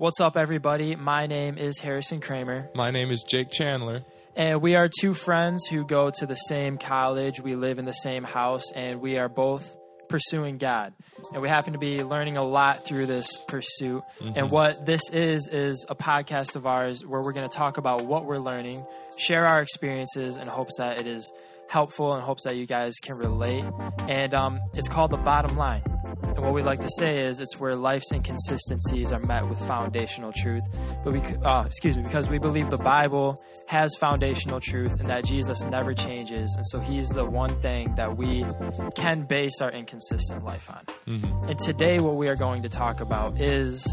What's up, everybody? My name is Harrison Kramer, My name is Jake Chandler. and we are two friends who go to the same college. We live in the same house, and we are both pursuing God. And we happen to be learning a lot through this pursuit. And what this is, is a podcast of ours where we're going to talk about what we're learning, share our experiences in hopes that it is helpful and hopes that you guys can relate. And um, it's called The Bottom Line. And what we like to say is it's where life's inconsistencies are met with foundational truth. But we, uh, excuse me, because we believe the Bible has foundational truth and that Jesus never changes, and so He's the one thing that we can base our inconsistent life on. And today, what we are going to talk about is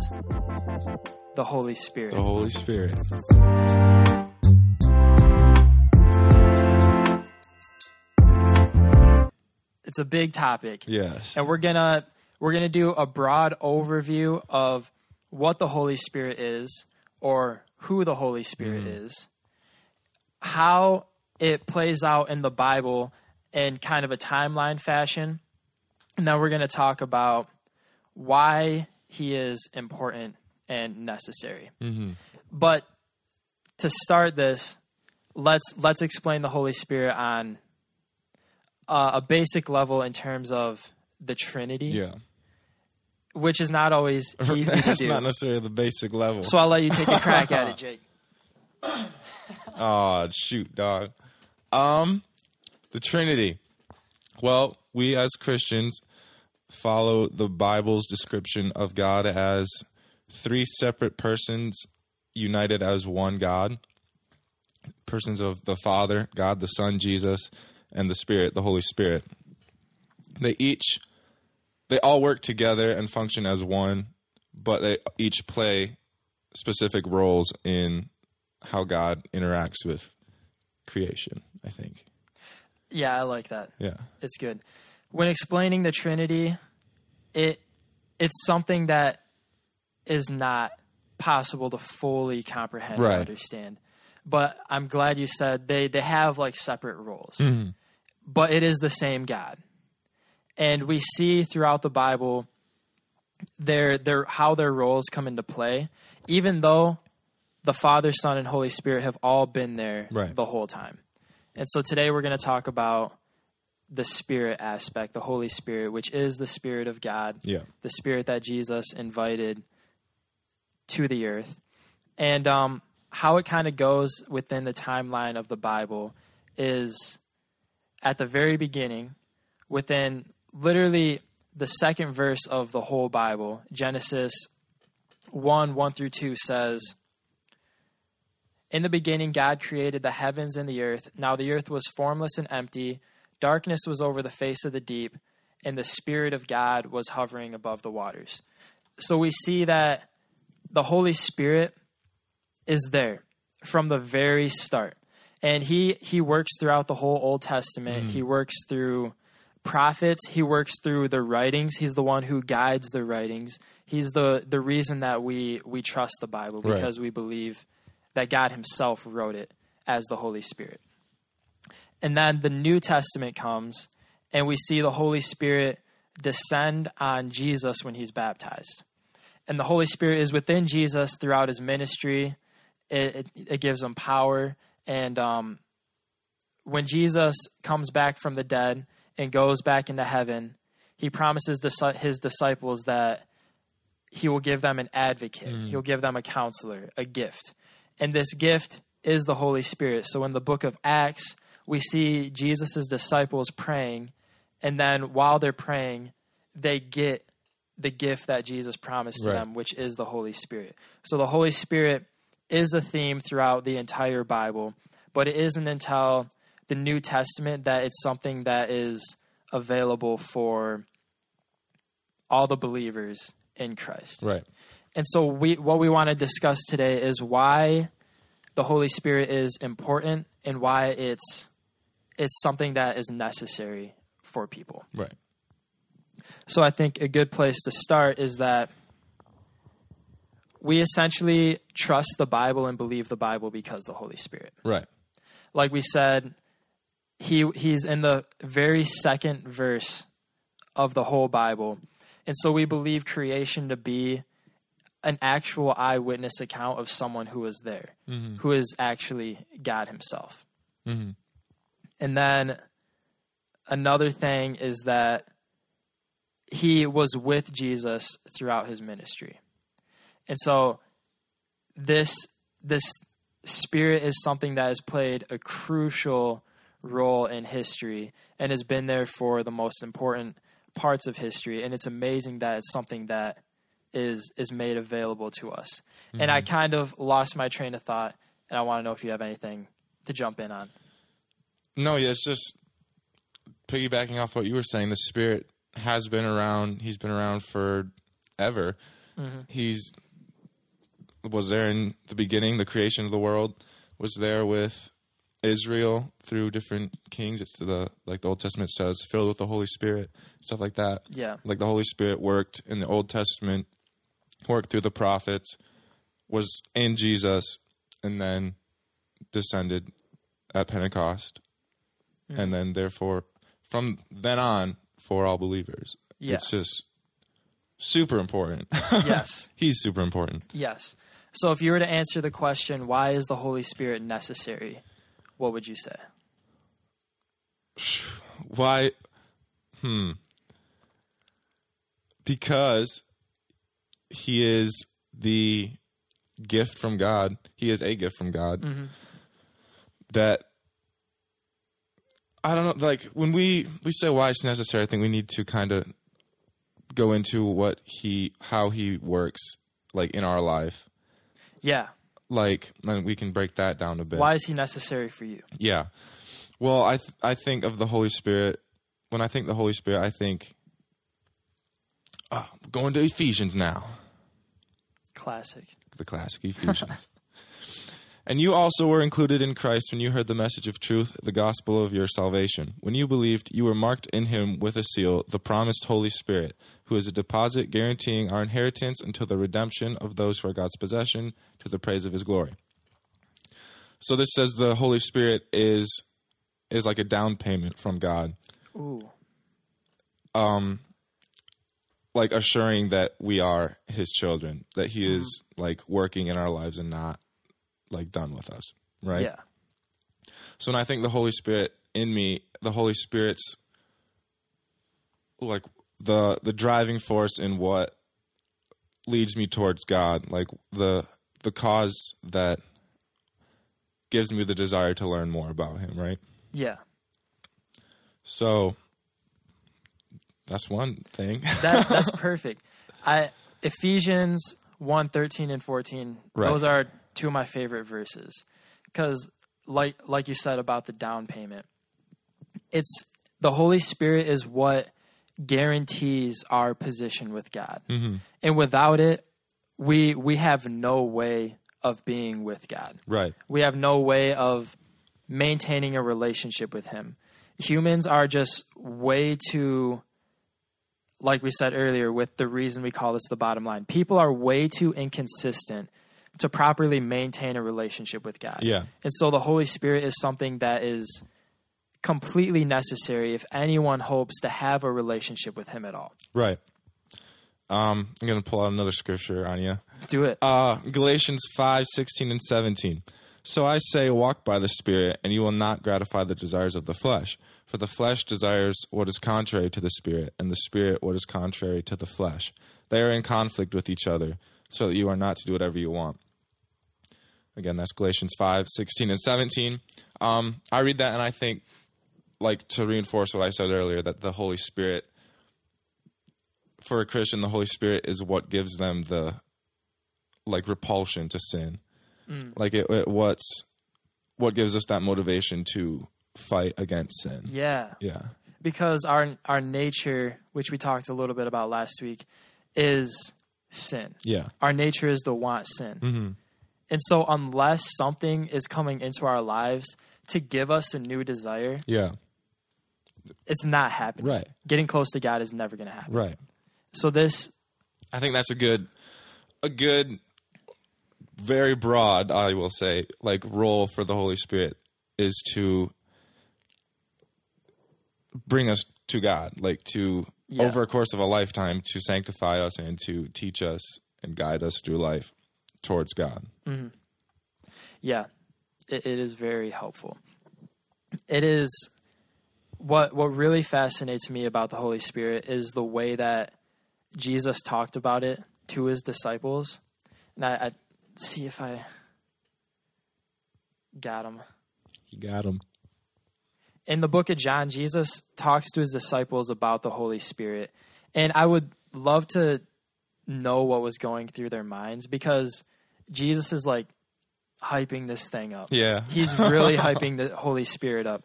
the Holy Spirit. The Holy Spirit. It's a big topic. Yes. and we're gonna we're gonna do a broad overview of what the Holy Spirit is, or who the Holy Spirit is, how it plays out in the Bible in kind of a timeline fashion, and then we're gonna talk about why he is important and necessary. But to start this, let's let's explain the Holy Spirit on uh, a basic level in terms of the Trinity, Yeah. Which is not always easy to That's do. not necessarily the basic level. so I'll let you take a crack at it, Jake. Oh, shoot, dog. Um, the Trinity. Well, we as Christians follow the Bible's description of God as three separate persons united as one God. Persons of the Father, God the Son, Jesus, and the Spirit, the Holy Spirit. They each they all work together and function as one, but they each play specific roles in how God interacts with creation, I think. Yeah, I like that. Yeah. It's good. When explaining the Trinity, it it's something that is not possible to fully comprehend Right. and understand. But I'm glad you said they they have like separate roles. Mm-hmm. But it is the same God. And we see throughout the Bible their their how their roles come into play, even though the Father, Son, and Holy Spirit have all been there Right. the whole time. And so today we're going to talk about the spirit aspect, the Holy Spirit, which is the Spirit of God, Yeah. the Spirit that Jesus invited to the earth. And um, how it kind of goes within the timeline of the Bible is at the very beginning, within literally the second verse of the whole Bible, Genesis 1 1 through 2 says, In the beginning, God created the heavens and the earth. Now the earth was formless and empty, darkness was over the face of the deep, and the Spirit of God was hovering above the waters. So we see that the Holy Spirit is there from the very start. And he he works throughout the whole Old Testament. Mm. He works through prophets, he works through the writings. He's the one who guides the writings. He's the the reason that we we trust the Bible Right. because we believe that God himself wrote it as the Holy Spirit. And then the New Testament comes and we see the Holy Spirit descend on Jesus when he's baptized and the Holy Spirit is within Jesus throughout his ministry. It, it, it gives him power. And um, when Jesus comes back from the dead and goes back into heaven, he promises his disciples that he will give them an advocate, mm. he'll give them a counselor, a gift. And this gift is the Holy Spirit. So in the book of Acts, we see Jesus' disciples praying. And then while they're praying, they get the gift that Jesus promised to them, which is the Holy Spirit. So the Holy Spirit is a theme throughout the entire Bible, but it isn't until the New Testament that it's something that is available for all the believers in Christ. Right. And so we what we want to discuss today is why the Holy Spirit is important and why it's it's something that is necessary for people. Right. So I think a good place to start is that we essentially trust the Bible and believe the Bible because the Holy Spirit. Right. Like we said, he he's in the very second verse of the whole Bible. And so we believe creation to be an actual eyewitness account of someone who was there, who is actually God Himself. Mhm. And then another thing is that he was with Jesus throughout his ministry. And so this this spirit is something that has played a crucial role in history and has been there for the most important parts of history and it's amazing that it's something that is is made available to us. And I mm-hmm. kind of lost my train of thought and I want to know if you have anything to jump in on. No, yeah, it's just piggybacking off what you were saying. The spirit has been around. He's been around forever. Mm-hmm. He's was there in the beginning, the creation of the world. Was there with Israel through different kings. It's the like the Old Testament says, filled with the Holy Spirit, stuff like that. Yeah. Like the Holy Spirit worked in the Old Testament, worked through the prophets, was in Jesus, and then descended at Pentecost, hmm. and then therefore from then on for all believers. Yeah. It's just super important. yes. He's super important. Yes. So if you were to answer the question, why is the Holy Spirit necessary? What would you say? Why? Hmm. Because he is the gift from God. He is a gift from God. That I don't know. Like when we we say why it's necessary, I think we need to kind of go into what he how he works like in our life. Yeah. Like, and we can break that down a bit. Why is he necessary for you? Yeah. Well, I th- I think of the Holy Spirit. When I think the Holy Spirit, I think oh, going to Ephesians now, Classic. the classic Ephesians. and you also were included in Christ when you heard the message of truth, the gospel of your salvation. When you believed, you were marked in him with a seal, the promised Holy Spirit, who is a deposit guaranteeing our inheritance until the redemption of those who are God's possession to the praise of his glory. So this says the Holy Spirit is is like a down payment from God, Ooh. Um like assuring that we are his children, that he is like working in our lives and not like done with us, right? Yeah. So when I think the Holy Spirit in me, the Holy Spirit's like the the driving force in what leads me towards God, like the the cause that gives me the desire to learn more about him, right? Yeah. So that's one thing. That that's perfect. I Ephesians 1, 13 and 14, Right. those are two of my favorite verses. Because like like you said about the down payment, it's the Holy Spirit is what guarantees our position with God. Mm-hmm. And without it, we we have no way of being with God. right. We have no way of maintaining a relationship with him. Humans are just way too like we said earlier with the reason we call this the bottom line. People are way too inconsistent to properly maintain a relationship with God. Yeah. And so the Holy Spirit is something that is completely necessary if anyone hopes to have a relationship with him at all. Right. Um, I'm gonna pull out another scripture on you. Do it. Uh, Galatians 5, 16 and 17. So I say, walk by the Spirit, and you will not gratify the desires of the flesh. For the flesh desires what is contrary to the Spirit, and the Spirit what is contrary to the flesh. They are in conflict with each other, so that you are not to do whatever you want. Again, that's Galatians 5, 16 and 17. Um, I read that and I think, like, to reinforce what I said earlier, that the Holy Spirit, for a Christian, the Holy Spirit is what gives them the like repulsion to sin. Like it, it what's what gives us that motivation to fight against sin. yeah. Yeah. because our our nature, which we talked a little bit about last week, is sin. Yeah. Our nature is to want sin. And so unless something is coming into our lives to give us a new desire, Yeah. it's not happening. Right. Getting close to God is never going to happen. Right. So this I think that's a good a good very broad, I will say, like role for the Holy Spirit is to bring us to God, like to Yeah. over a course of a lifetime to sanctify us and to teach us and guide us through life towards God. Mm-hmm. Yeah, it, it is very helpful. It is what what really fascinates me about the Holy Spirit is the way that Jesus talked about it to his disciples. And I, I see if I got him. You got him. in the book of John, Jesus talks to his disciples about the Holy Spirit. And I would love to know what was going through their minds because Jesus is like hyping this thing up. Yeah. He's really hyping the Holy Spirit up.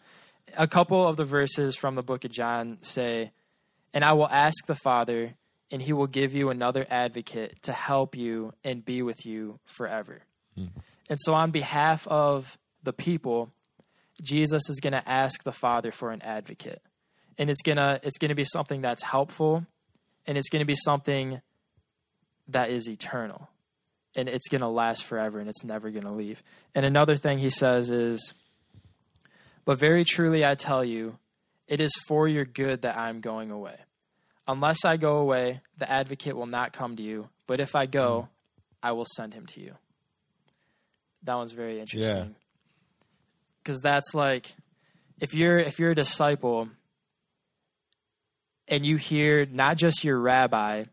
A couple of the verses from the book of John say, And I will ask the Father, and he will give you another advocate to help you and be with you forever. Hmm. And so, on behalf of the people, Jesus is going to ask the Father for an advocate. And it's going to it's going to be something that's helpful and it's going to be something that is eternal. And it's going to last forever and it's never going to leave. And another thing he says is But very truly I tell you, it is for your good that I'm going away. Unless I go away, the advocate will not come to you, but if I go, hmm. I will send him to you. That one's very interesting because that's like if you're if you're a disciple and you hear not just your rabbi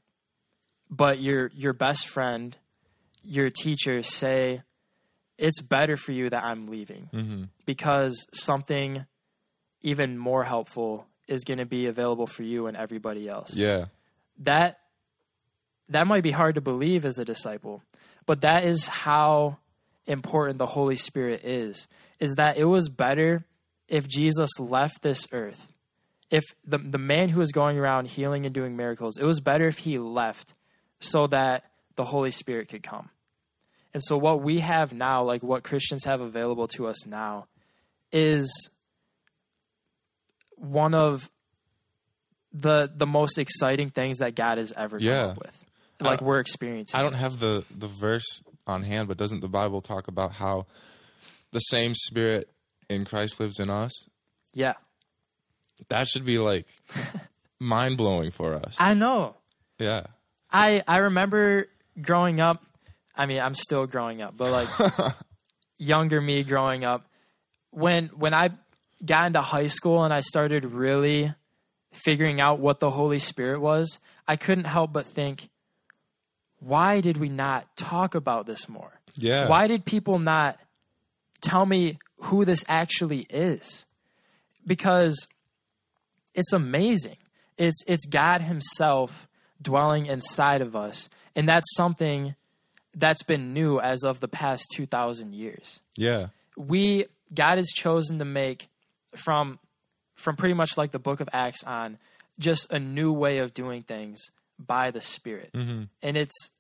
but your your best friend your teacher say it's better for you that i'm leaving Mm-hmm. because something even more helpful is going to be available for you and everybody else Yeah. that that might be hard to believe as a disciple but that is how important the holy spirit is is that it was better if jesus left this earth if the the man who was going around healing and doing miracles it was better if he left so that the holy spirit could come and so what we have now like what christians have available to us now is one of the the most exciting things that God has ever come Yeah. up with. Like we're experiencing. I don't have the the verse on hand, but doesn't the Bible talk about how the same Spirit in Christ lives in us? Yeah. That should be like mind blowing for us. I know. yeah. I I remember growing up. I mean, I'm still growing up, but like younger me growing up when when I got into high school and I started really figuring out what the Holy Spirit was, I couldn't help but think why did we not talk about this more? Yeah. Why did people not tell me who this actually is? Because it's amazing. It's it's God himself dwelling inside of us. And that's something that's been new as of the past 2000 years. Yeah. We God has chosen to make from from pretty much like the book of Acts on just a new way of doing things by the Spirit. Mm-hmm. And it's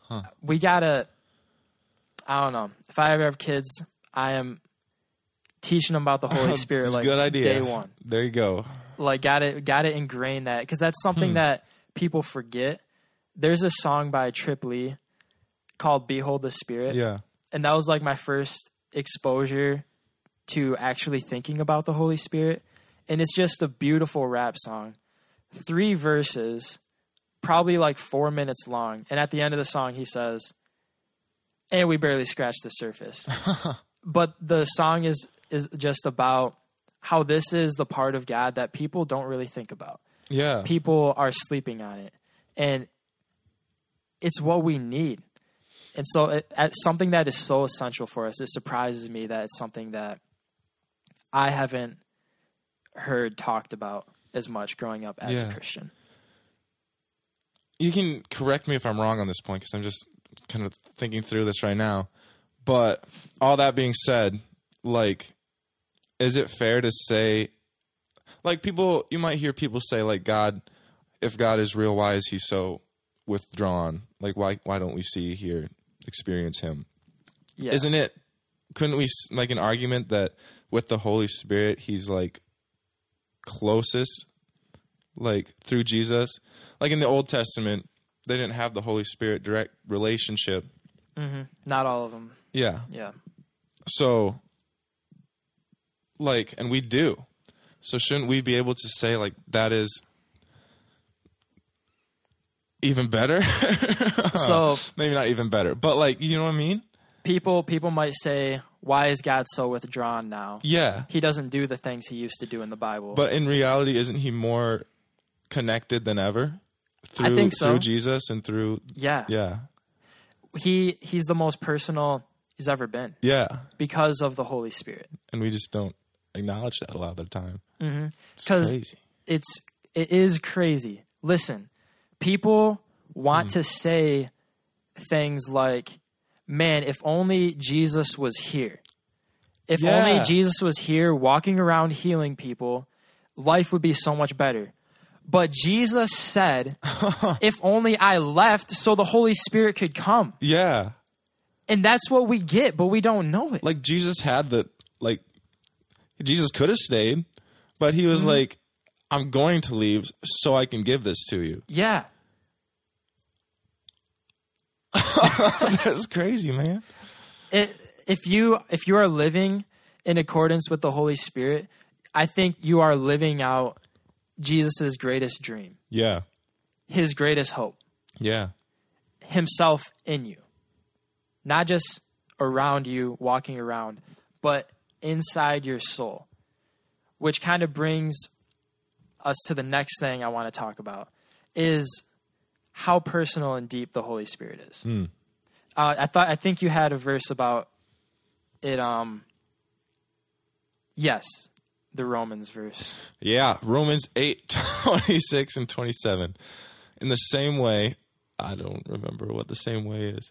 Huh. we gotta I don't know. If I ever have kids, I am teaching them about the Holy Spirit like good idea. day one There you go. like got to got to ingrain that because that's something that people forget. There's a song by Trip Lee called "Behold the Spirit," Yeah. and that was like my first exposure to actually thinking about the Holy Spirit. And it's just a beautiful rap song, three verses, probably like four minutes long. And at the end of the song, he says, "And we barely scratched the surface." but the song is is just about how this is the part of God that people don't really think about. Yeah. People are sleeping on it, and it's what we need. And so, it, at something that is so essential for us, it surprises me that it's something that I haven't heard talked about as much growing up as Yeah. a Christian. you can correct me if I'm wrong on this point because I'm just kind of thinking through this right now. But all that being said, like, is it fair to say, like, people, you might hear people say, like, God, if God is real, why is he so withdrawn? Like, why, why don't we see, here experience him? Yeah. Isn't it, couldn't we make an argument that with the Holy Spirit, he's like closest, like through Jesus? Like in the Old Testament, they didn't have the Holy Spirit direct relationship. hmm Not all of them. Yeah. Yeah. So, like, and we do. So, shouldn't we be able to say, like, that is even better. So maybe not even better, but like you know what I mean? people people might say, why is God so withdrawn now? Yeah. He doesn't do the things he used to do in the Bible. But in reality, isn't he more connected than ever? Through, I think so. Through Jesus and through yeah, yeah, he he's the most personal he's ever been yeah, because of the Holy Spirit. and we just don't acknowledge that a lot of the time. Mm-hmm. It's 'Cause- crazy. it's it is crazy. Listen, people want Hmm. to say things like, "Man, if only Jesus was here. If Yeah. only Jesus was here walking around healing people, life would be so much better." But Jesus said, "If only I left so the Holy Spirit could come." Yeah, And that's what we get, but we don't know it. like Jesus had the like Jesus could have stayed, but he was mm-hmm. like, "I'm going to leave so I can give this to you." yeah. That's crazy, man. it, if you if you are living in accordance with the Holy Spirit, I think you are living out Jesus' greatest dream, Yeah, his greatest hope, yeah, himself in you. Not just around you, walking around, but inside your soul. Which kind of brings us to the next thing I want to talk about is how personal and deep the Holy Spirit is. Hmm. Uh, I thought I think you had a verse about it. Um, yes, the Romans verse. yeah. Romans 8, 26 and twenty seven. In the same way, I don't remember what the same way is.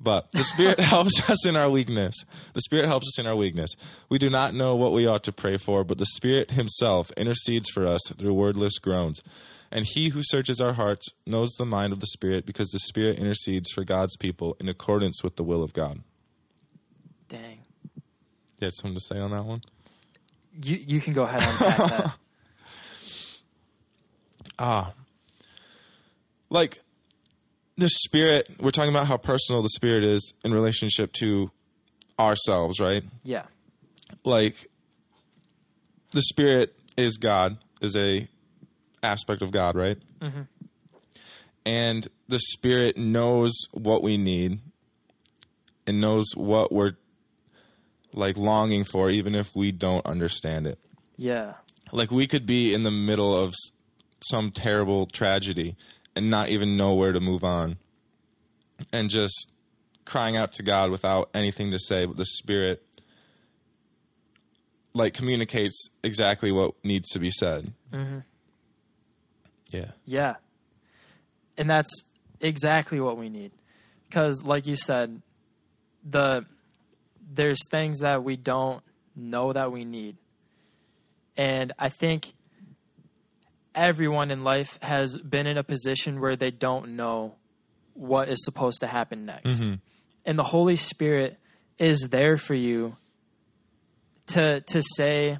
But the Spirit helps us in our weakness. The Spirit helps us in our weakness. We do not know what we ought to pray for, but the Spirit Himself intercedes for us through wordless groans. And He who searches our hearts knows the mind of the Spirit, because the Spirit intercedes for God's people in accordance with the will of God. Dang, You had something to say on that one? you you can go ahead and unpack that. Ah. Like the spirit, we're talking about how personal the spirit is in relationship to ourselves, right? Yeah, Like the spirit is God, is a aspect of God, right? Mm-hmm. And the spirit knows what we need and knows what we're like longing for even if we don't understand it yeah, like we could be in the middle of some terrible tragedy and not even know where to move on. And just crying out to God without anything to say but the spirit like communicates exactly what needs to be said. Mm-hmm. yeah. Yeah, and that's exactly what we need. Because, like you said, the there's things that we don't know that we need, and I think everyone in life has been in a position where they don't know what is supposed to happen next. Mm-hmm. And the Holy Spirit is there for you to to say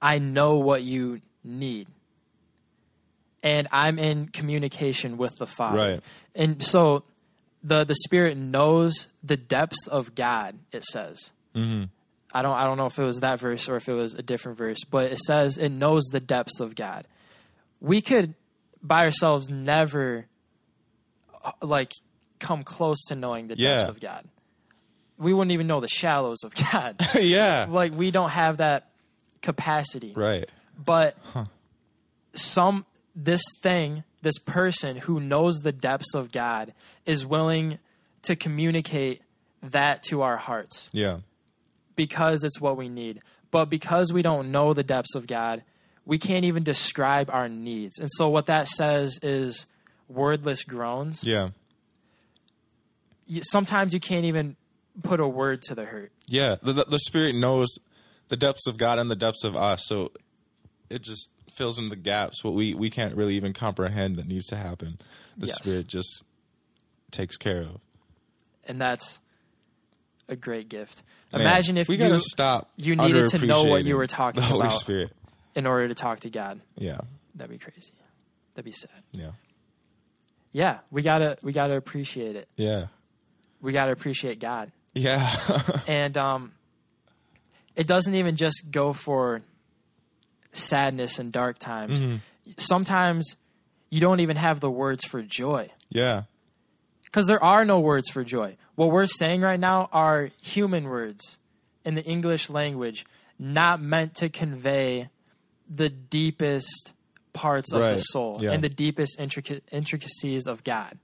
I know what you need. And I'm in communication with the Father. Right. And so the the Spirit knows the depths of God, it says. Mm-hmm. I don't I don't know if it was that verse or if it was a different verse, but it says it knows the depths of God. We could by ourselves never uh, like come close to knowing the depths Yeah. of God. We wouldn't even know the shallows of God. yeah like we don't have that capacity. right But some this thing, this person who knows the depths of God is willing to communicate that to our hearts yeah because it's what we need. But because we don't know the depths of God, we can't even describe our needs. And so what that says is wordless groans. yeah Sometimes you can't even put a word to the hurt. yeah the, the, the spirit knows the depths of god and the depths of us so it just fills in the gaps what we we can't really even comprehend that needs to happen the Yes. spirit just takes care of And that's a great gift. Man, Imagine if we you gotta stop you needed to know what you were talking the Holy about. Spirit. In order to talk to God. Yeah, That'd be crazy. That'd be sad. yeah, Yeah, we gotta we gotta appreciate it. yeah, We gotta appreciate God. yeah, And um it doesn't even just go for sadness and dark times. Mm-hmm. Sometimes you don't even have the words for joy. Yeah. Because there are no words for joy. What we're saying right now are human words in the English language, not meant to convey the deepest parts of the Right. soul Yeah. and the deepest intric- intricacies of God.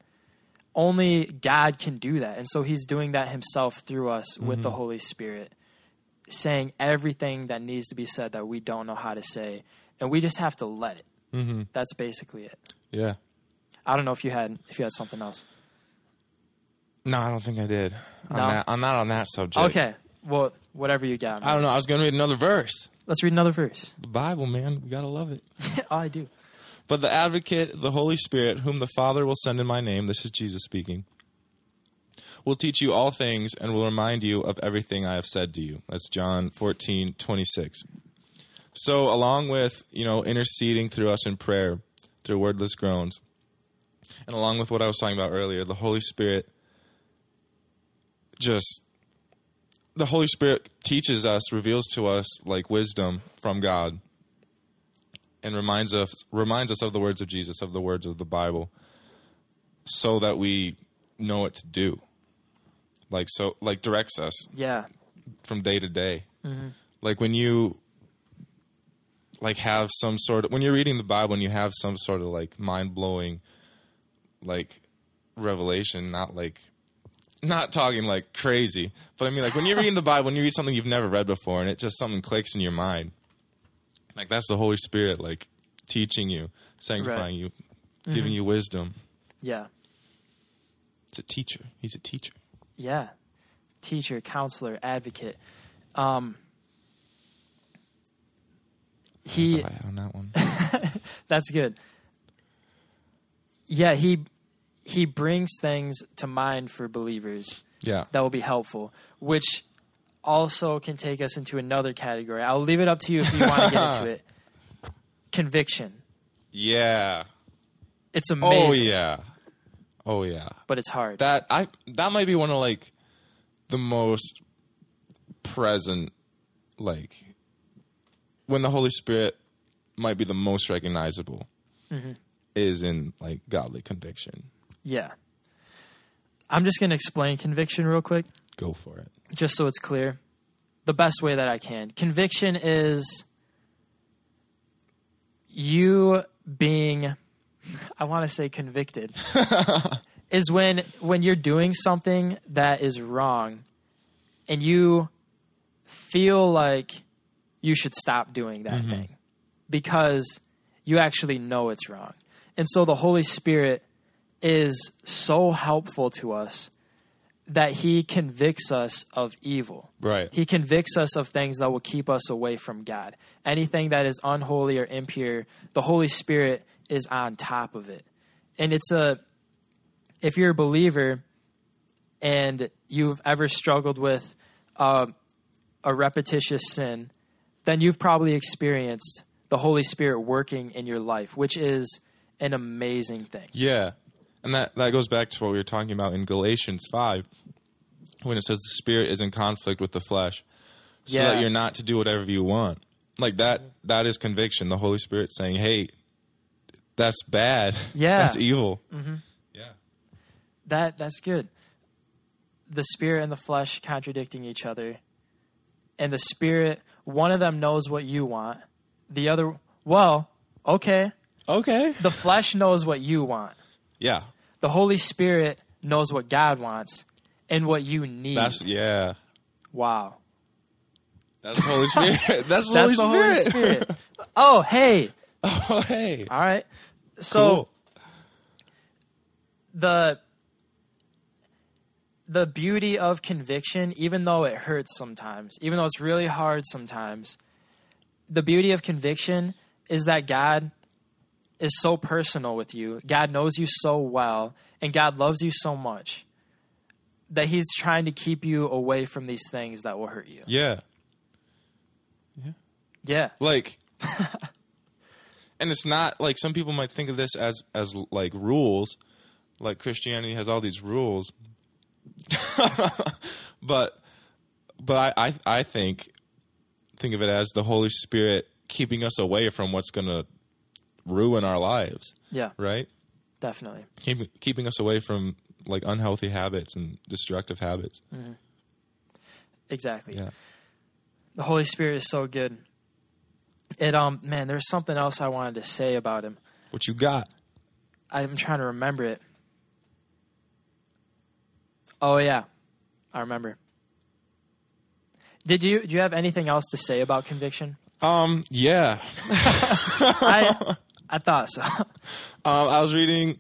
Only God can do that. And so he's doing that himself through us with Mm-hmm. the Holy Spirit, saying everything that needs to be said that we don't know how to say. And we just have to let it. Mm-hmm. That's basically it. Yeah. I don't know if you had if you had something else. No, I don't think I did. No? that, I'm not on that subject. Okay. Well, whatever you got. I don't know. I was going to read another verse. Let's read another verse. The Bible, man. We got to love it. oh, I do. But the advocate, the Holy Spirit, whom the Father will send in my name, this is Jesus speaking, will teach you all things and will remind you of everything I have said to you. That's John 14, 26. So, along with, you know, interceding through us in prayer, through wordless groans, and along with what I was talking about earlier, the Holy Spirit just the Holy Spirit teaches us, reveals to us like wisdom from God and reminds us reminds us of the words of Jesus, of the words of the Bible, so that we know what to do. Like so, like directs us Yeah. from day to day. Mm-hmm. Like when you like have some sort of when you're reading the Bible and you have some sort of like mind blowing like revelation, not like not talking like crazy, but I mean like when you're reading the Bible, when you read something you've never read before and it just something clicks in your mind. Like that's the Holy Spirit like teaching you, sanctifying you, giving you wisdom. Yeah. It's a teacher. He's a teacher. Yeah. Teacher, counselor, advocate. Um he on that one. that's good. Yeah, he he brings things to mind for believers Yeah. that will be helpful, which also can take us into another category. I'll leave it up to you if you want to get into it. Conviction. Yeah. It's oh, amazing. Oh yeah. Oh yeah. but it's hard. That I that might be one of like the most present like when the Holy Spirit might be the most recognizable mm-hmm. is in like godly conviction. Yeah. I'm just going to explain conviction real quick. Go for it. just so it's clear, the best way that I can. Conviction is you being I want to say convicted is when when you're doing something that is wrong and you feel like you should stop doing that mm-hmm. thing because you actually know it's wrong. And so the Holy Spirit is so helpful to us that he convicts us of evil. Right. He convicts us of things that will keep us away from God. Anything that is unholy or impure, the Holy Spirit is on top of it. And it's a, if you're a believer and you've ever struggled with um, a repetitious sin, then you've probably experienced the Holy Spirit working in your life, which is an amazing thing. Yeah. And that, that goes back to what we were talking about in Galatians 5 when it says the spirit is in conflict with the flesh. So Yeah. that you're not to do whatever you want. Like that that is conviction. The Holy Spirit saying, Hey, that's bad. Yeah. That's evil. Mm-hmm. Yeah. That that's good. The spirit and the flesh contradicting each other. And the spirit, one of them knows what you want. The other, well, okay. Okay. The flesh knows what you want. Yeah. The Holy Spirit knows what God wants and what you need. That's yeah. wow. That's the Holy Spirit. That's the, That's Holy, the Holy Spirit. Spirit. oh, hey. oh hey. All right. So Cool. the the beauty of conviction even though it hurts sometimes even though it's really hard sometimes the beauty of conviction is that god is so personal with you god knows you so well and god loves you so much that he's trying to keep you away from these things that will hurt you Yeah. yeah Yeah. Like and it's not like some people might think of this as as like rules. Like Christianity has all these rules. but but I, I I think think of it as the Holy Spirit keeping us away from what's gonna ruin our lives, Yeah, right? definitely. Keep, keeping us away from like unhealthy habits and destructive habits. Exactly. Yeah. The Holy Spirit is so good. It um man, there's something else I wanted to say about him. What you got? I'm trying to remember it. Oh yeah, I remember. Did you do you have anything else to say about conviction? Um, yeah. I I thought so. Um, I was reading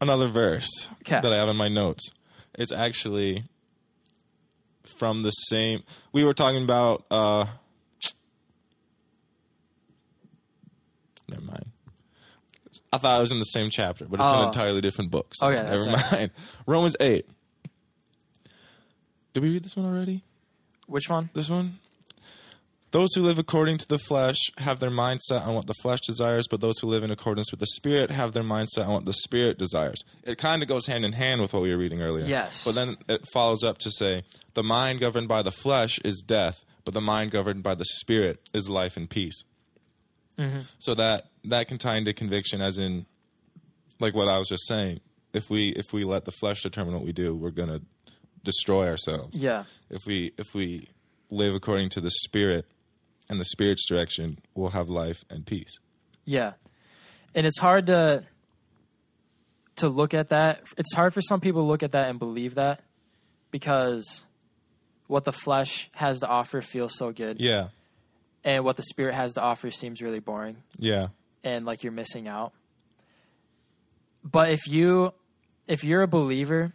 another verse that I have in my notes. It's actually from the same. We were talking about. Uh, never mind. I thought it was in the same chapter, but it's Oh. an entirely different book. So Okay, never mind. Romans eight. Did we read this one already? Which one? This one. Those who live according to the flesh have their mindset on what the flesh desires, but those who live in accordance with the Spirit have their mindset on what the Spirit desires. It kind of goes hand in hand with what we were reading earlier. Yes. But then it follows up to say, the mind governed by the flesh is death, but the mind governed by the Spirit is life and peace. Mm-hmm. So that that can tie into conviction, as in, like what I was just saying. If we if we let the flesh determine what we do, we're gonna destroy ourselves Yeah. if we if we live according to the spirit and the spirit's direction we'll have life and peace Yeah. And it's hard to to look at that. It's hard for some people to look at that and believe that because what the flesh has to offer feels so good yeah and what the spirit has to offer seems really boring yeah and like you're missing out. But if you if you're a believer,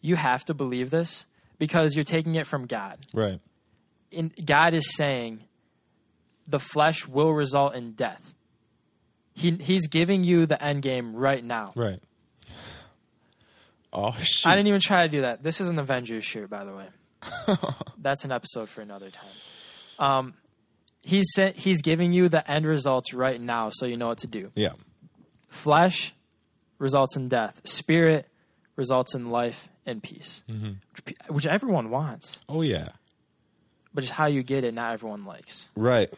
you have to believe this because you're taking it from God. right in, God is saying the flesh will result in death. He, he's giving you the end game right now. right oh shit I didn't even try to do that. This is an Avengers shirt, by the way. That's an episode for another time. Um, he's sent, he's giving you the end results right now, so you know what to do. yeah Flesh results in death. Spirit results in life and peace, which, which everyone wants, oh yeah but just how you get it, not everyone likes. right.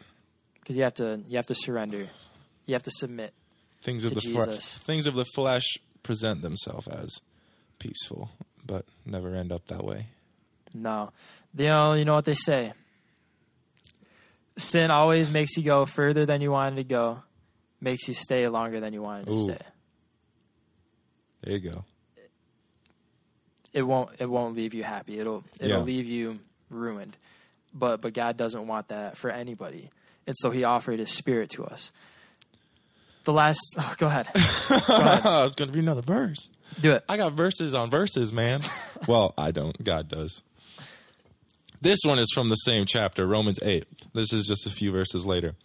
Because you have to you have to surrender. You have to submit things of the flesh Jesus. things of the flesh present themselves as peaceful but never end up that way. No. You know you know what they say? Sin always makes you go further than you wanted to go makes you stay longer than you wanted to Ooh. stay. There you go. It won't it won't leave you happy. It'll it'll Yeah. leave you ruined but but god doesn't want that for anybody and so he offered his spirit to us the last oh, go ahead oh, it's gonna be another verse do it I got verses on verses, man. well, I don't. God does. This one is from the same chapter, Romans 8. This is just a few verses later.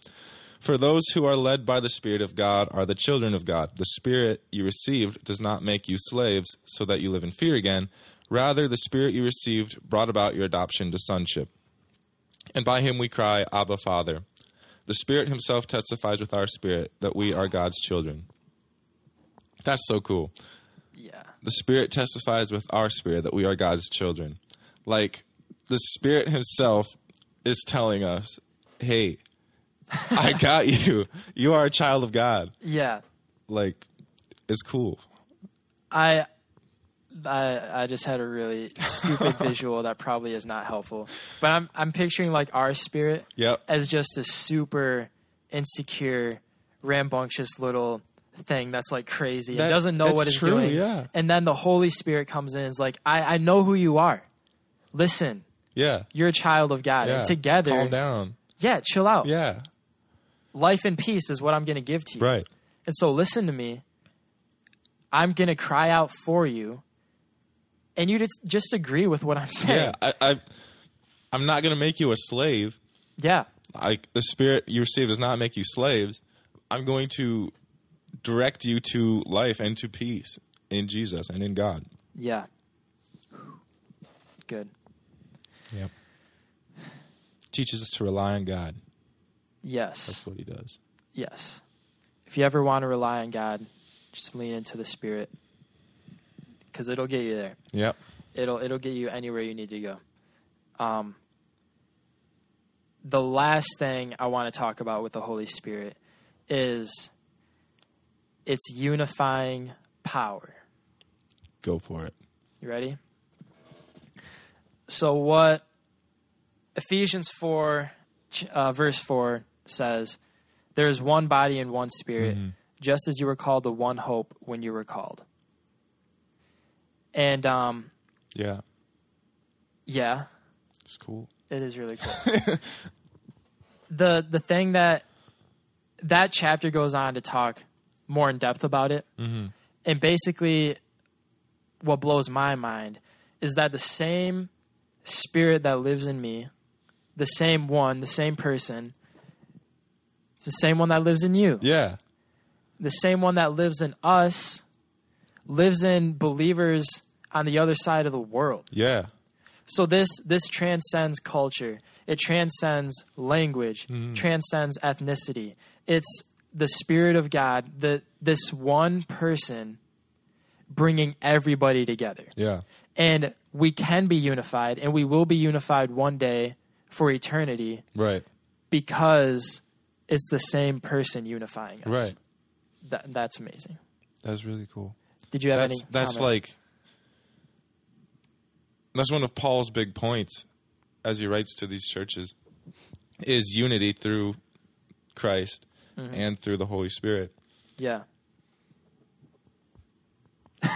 For those who are led by the Spirit of God are the children of God. The Spirit you received does not make you slaves so that you live in fear again. Rather, the Spirit you received brought about your adoption to sonship. And by him we cry, Abba, Father. The Spirit himself testifies with our spirit that we are God's children. That's so cool. Yeah. The spirit testifies with our spirit that we are god's children. Like the spirit himself is telling us hey i got you. You are a child of god. Yeah. Like it's cool. I, I, I just had a really stupid visual that probably is not helpful. But I'm, I'm picturing like our spirit yep as just a super insecure, rambunctious little thing that's like crazy. That- it doesn't know what it's true, doing. yeah. And then the Holy Spirit comes in. and is like, I, I know who you are. Listen, yeah you're a child of God, yeah and together, calm down yeah, chill out. yeah Life and peace is what I'm going to give to you. right And so listen to me. I'm going to cry out for you. And you just, just agree with what I'm saying. yeah i, I i'm not gonna make you a slave Yeah. like the spirit you receive does not make you slaves i'm going to direct you to life and to peace in jesus and in god Yeah. Good. Yep. Teaches us to rely on God. Yes. That's what he does. Yes. If you ever want to rely on God, just lean into the Spirit because it'll get you there. Yep. It'll it'll get you anywhere you need to go. Um, the last thing I want to talk about with the Holy Spirit is its unifying power. Go for it. You ready? So, what Ephesians 4, uh, verse 4 says, There is one body and one spirit, just as you were called to one hope when you were called. And, um, Yeah, yeah, it's cool. it is really cool. the the thing that that chapter goes on to talk more in depth about it, and basically, what blows my mind is that the same spirit that lives in me, the same one, the same person, it's the same one that lives in you. Yeah, The same one that lives in us lives in believers on the other side of the world. yeah, So this this transcends culture. It transcends language, mm-hmm. transcends ethnicity. It's the spirit of God, the this one person bringing everybody together. yeah, And we can be unified and we will be unified one day for eternity right, because it's the same person unifying us. right. That, that's amazing. That's really cool. Did you have That's any that's comments? like that's one of Paul's big points as he writes to these churches is unity through Christ Mm-hmm. and through the Holy Spirit. Yeah.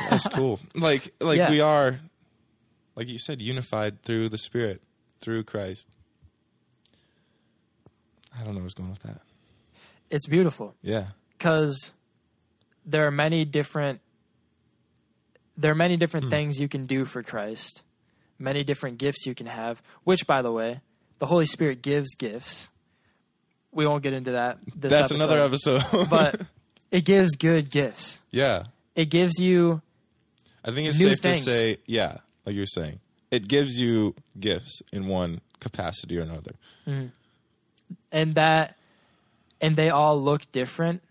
That's cool. like like Yeah. we are like you said unified through the Spirit, through Christ. I don't know what's going with that. It's beautiful. Yeah. because there are many different there are many different things you can do for Christ, many different gifts you can have. Which, by the way, the Holy Spirit gives gifts. We won't get into that. This That's episode, another episode. but it gives good gifts. yeah. It gives you I think it's safe things. to say, yeah, like you're saying. It gives you gifts in one capacity or another. Mm-hmm. and that and they all look different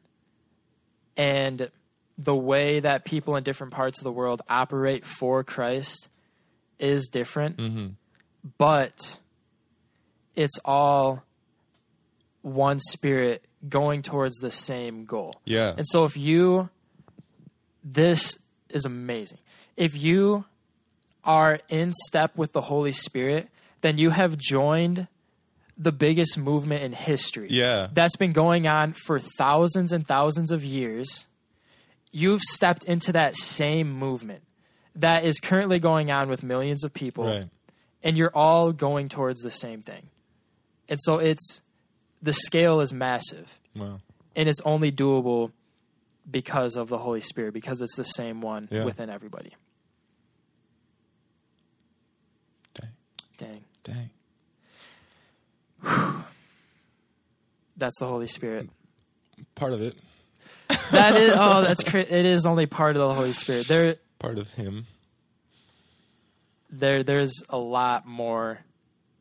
and the way that people in different parts of the world operate for Christ is different mm-hmm. but it's all one spirit going towards the same goal Yeah. and so if you this is amazing if you are in step with the Holy Spirit then you have joined the biggest movement in history Yeah. that's been going on for thousands and thousands of years. You've stepped into that same movement that is currently going on with millions of people, Right. and you're all going towards the same thing. And so it's the scale is massive, Wow. and it's only doable because of the Holy Spirit, because it's the same one Yeah. within everybody. Dang. Dang. Dang. That's the Holy Spirit. Part of it. That is oh, that's it is only part of the Holy Spirit. There Part of him. there there's a lot more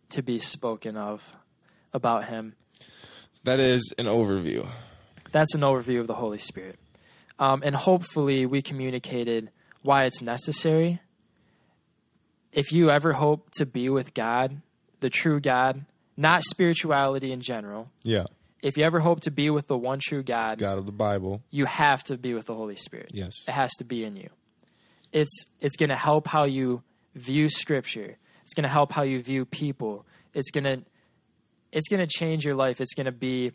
to be spoken of about him. That is an overview. That's an overview of the Holy Spirit. Um, and hopefully we communicated why it's necessary. If you ever hope to be with God, the true God, not spirituality in general, Yeah. if you ever hope to be with the one true God, God of the Bible. you have to be with the Holy Spirit. Yes. It has to be in you. It's it's going to help how you view scripture. It's going to help how you view people. It's going to it's going to change your life. It's going to be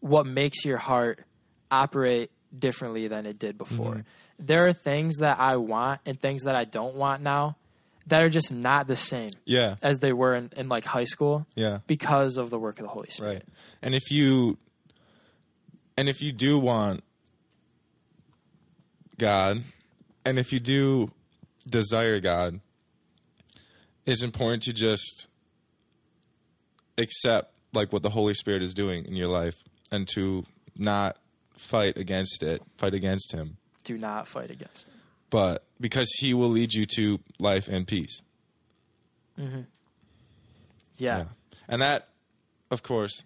what makes your heart operate differently than it did before. Mm-hmm. There are things that I want and things that I don't want now that are just not the same Yeah. as they were in, in like high school Yeah. because of the work of the Holy Spirit. Right. And if you and if you do want God, and if you do desire God, it's important to just accept like what the Holy Spirit is doing in your life and to not fight against it, fight against him. Do not fight against him. But because he will lead you to life and peace. Mm-hmm. Yeah. And that, of course,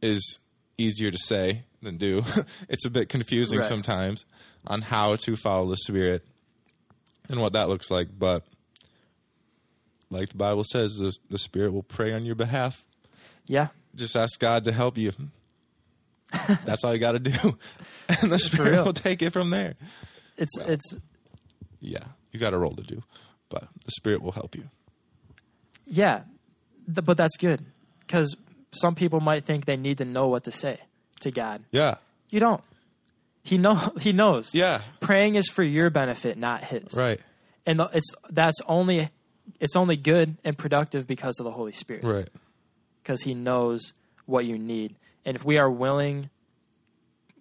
is easier to say than do. it's a bit confusing Right. sometimes on how to follow the Spirit and what that looks like. But like the Bible says, the, the Spirit will pray on your behalf. Yeah. Just ask God to help you. That's all you got to do, and the Spirit will take it from there. It's it's Yeah, you got a role to do, but the Spirit will help you. yeah, th- but that's good because some people might think they need to know what to say to God. Yeah, You don't. He know he knows. yeah, Praying is for your benefit, not his. right, And it's that's only it's only good and productive because of the Holy Spirit. right. Because he knows what you need. And if we are willing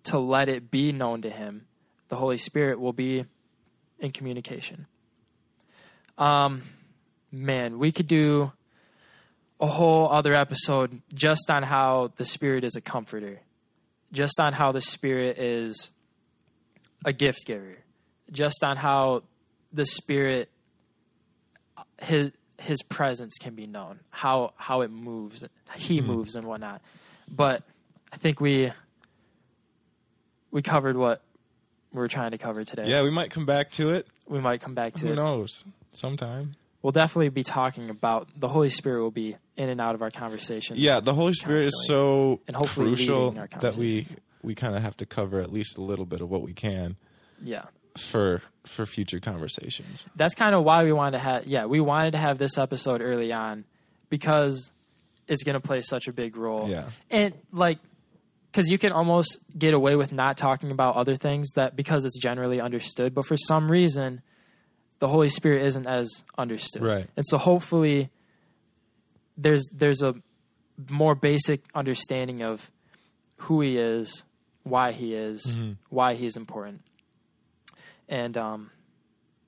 to let it be known to him, the Holy Spirit will be in communication. Um man, we could do a whole other episode just on how the Spirit is a comforter. Just on how the Spirit is a gift giver. Just on how the Spirit his his presence can be known, how how it moves, he mm-hmm. moves and whatnot. But I think we we covered what we are trying to cover today. Yeah, we might come back to it. We might come back to Who it. Who knows? Sometime. We'll definitely be talking about the Holy Spirit will be in and out of our conversations. Yeah, the Holy Spirit is so And hopefully crucial that we we kind of have to cover at least a little bit of what we can Yeah. for for future conversations. That's kind of why we wanted to have yeah, we wanted to have this episode early on because it's going to play such a big role. Yeah. And like cuz you can almost get away with not talking about other things that because it's generally understood, but for some reason the Holy Spirit isn't as understood. Right. And so hopefully there's there's a more basic understanding of who he is, why he is, why he's important. And um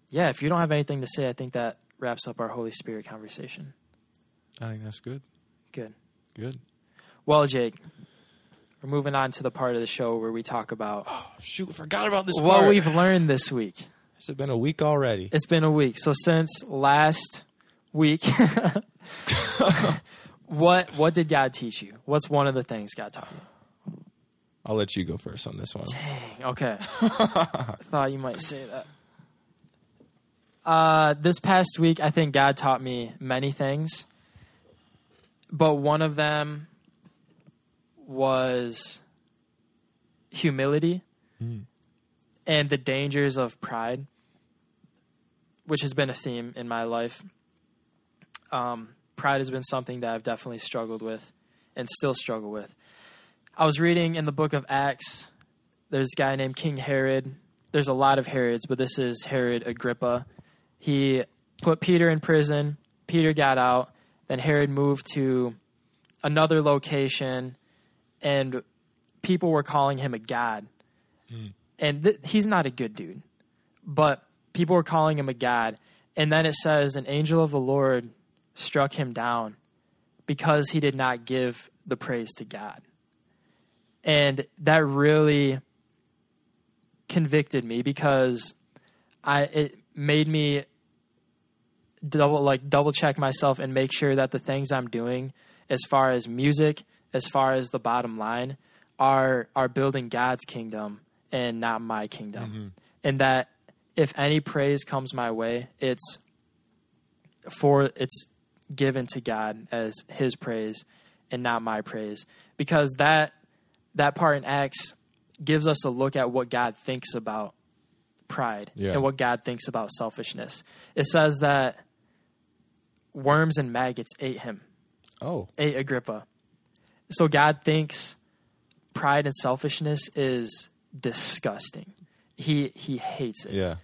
yeah, if you don't have anything to say, I think that wraps up our Holy Spirit conversation. I think that's good. Good. Good. Well, Jake, we're moving on to the part of the show where we talk about Oh, Shoot, forgot about this what part. we've learned this week. It's been a week already. It's been a week. So since last week, what what did God teach you? What's one of the things God taught you? I'll let you go first on this one. Dang, okay. I thought you might say that. Uh, this past week, I think God taught me many things, but one of them was humility and the dangers of pride, which has been a theme in my life. Um, pride has been something that I've definitely struggled with and still struggle with. I was reading in the book of Acts. There's a guy named King Herod. There's a lot of Herods, but this is Herod Agrippa. He put Peter in prison. Peter got out. Then Herod moved to another location, and people were calling him a god. And th- he's not a good dude, but people were calling him a god. And then it says, An angel of the Lord struck him down because he did not give the praise to God and that really convicted me because I it made me double like double check myself and make sure that the things I'm doing as far as music, as far as the bottom line, are are building God's kingdom and not my kingdom. Mm-hmm. And that if any praise comes my way, it's for it's given to God as his praise and not my praise. Because that that part in Acts gives us a look at what God thinks about pride Yeah. and what God thinks about selfishness. It says that worms and maggots ate him, Oh, ate Agrippa. So God thinks pride and selfishness is disgusting. He he hates it. yeah,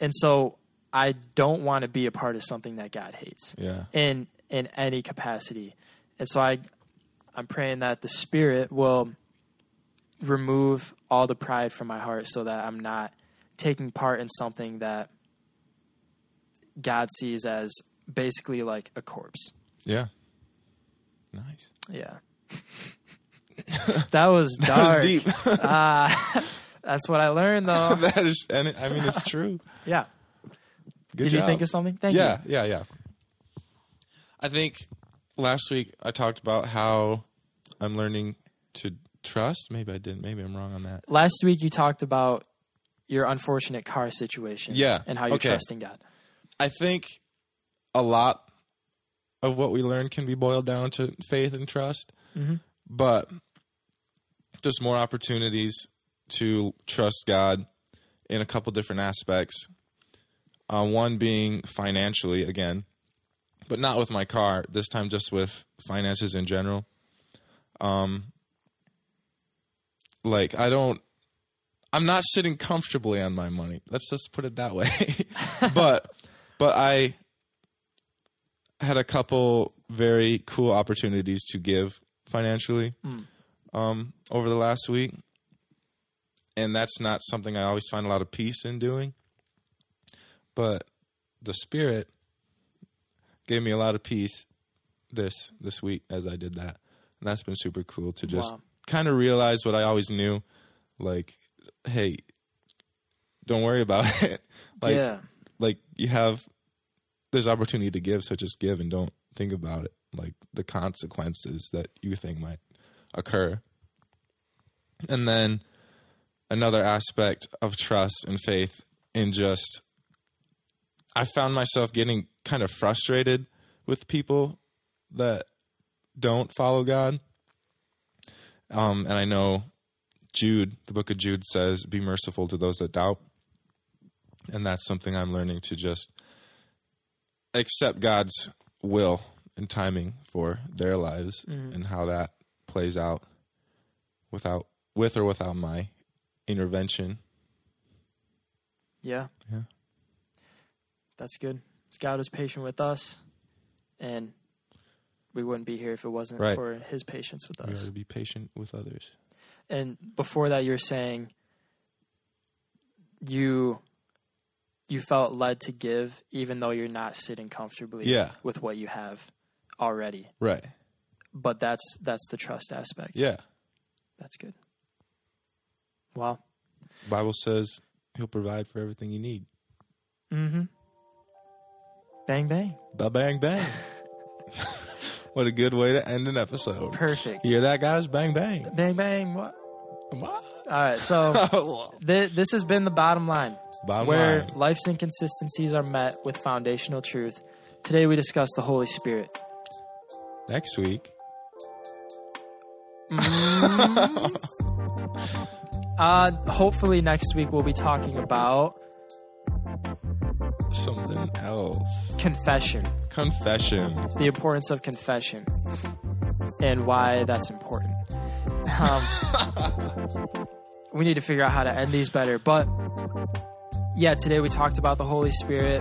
And so I don't want to be a part of something that God hates yeah, in in any capacity. And so I I'm praying that the spirit will remove all the pride from my heart so that I'm not taking part in something that God sees as basically like a corpse. yeah. Nice. Yeah. that was dark. That was deep. Ah, that's what I learned though. that is, and it, I mean, it's true. Yeah. Good Did you think of something? Thank yeah, you. yeah, yeah. Yeah. I think last week I talked about how I'm learning to trust. Maybe I didn't. Maybe I'm wrong on that. Last week you talked about your unfortunate car situations Yeah, and how you're okay. trusting God. I think a lot of what we learn can be boiled down to faith and trust. Mhm. But just more opportunities to trust God in a couple different aspects. Uh, one being financially, again, but not with my car. This time, just with finances in general. Um, like I don't, I'm not sitting comfortably on my money. Let's just put it that way. but, but I had a couple very cool opportunities to give financially um, over the last week, and that's not something I always find a lot of peace in doing. But the Spirit gave me a lot of peace this this week as I did that, and that's been super cool to just Wow. kind of realize what I always knew, like, hey, don't worry about it. like, yeah. like you have there's opportunity to give, so just give and don't think about it, like the consequences that you think might occur. And then another aspect of trust and faith in just I found myself getting kind of frustrated with people that don't follow God. Um, and I know Jude, the book of Jude says, be merciful to those that doubt. And that's something I'm learning to just accept God's will and timing for their lives and how that plays out without with or without my intervention. Yeah. Yeah. That's good. God is patient with us, and we wouldn't be here if it wasn't Right. for His patience with us. to be patient with others. And before that, you're saying you you felt led to give, even though you're not sitting comfortably Yeah. with what you have already. Right. But that's that's the trust aspect. Yeah. that's good. Wow. Bible says he'll provide for everything you need. Mm-hmm. Bang bang. Ba bang bang. what a good way to end an episode. Perfect. You hear that, guys? Bang bang. Bang bang. What? What? All right. So th- this has been the bottom line. Bottom where line. life's inconsistencies are met with foundational truth. Today we discuss the Holy Spirit. Next week, Uh, hopefully next week we'll be talking about something else. confession, Confession. the importance of confession, and why that's important. Um, we need to figure out how to end these better, but yeah, today we talked about the Holy Spirit,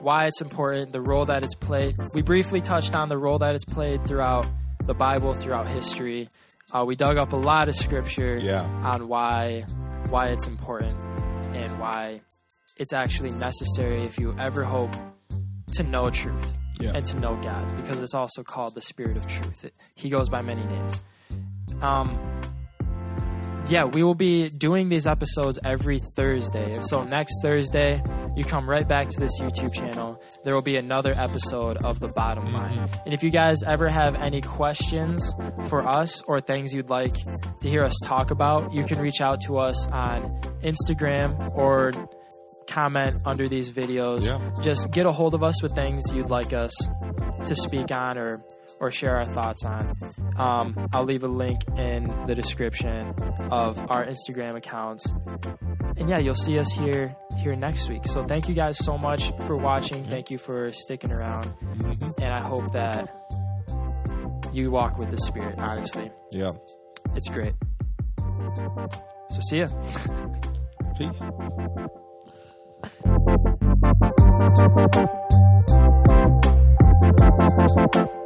why it's important, the role that it's played. We briefly touched on the role that it's played throughout the Bible, throughout history. Uh, we dug up a lot of scripture Yeah. on why why it's important and why it's actually necessary if you ever hope to know truth Yeah. and to know God, because it's also called the Spirit of Truth. It, he goes by many names. Um, yeah, we will be doing these episodes every Thursday. And so next Thursday, you come right back to this YouTube channel. There will be another episode of The Bottom mm-hmm. Line. And if you guys ever have any questions for us or things you'd like to hear us talk about, you can reach out to us on Instagram or comment under these videos. Yeah. Just get a hold of us with things you'd like us to speak on or or share our thoughts on. Um, I'll leave a link in the description of our Instagram accounts. And yeah, you'll see us here here next week. So thank you guys so much for watching. Thank you for sticking around. And I hope that you walk with the Spirit, honestly. Yeah. It's great. So see ya. Peace.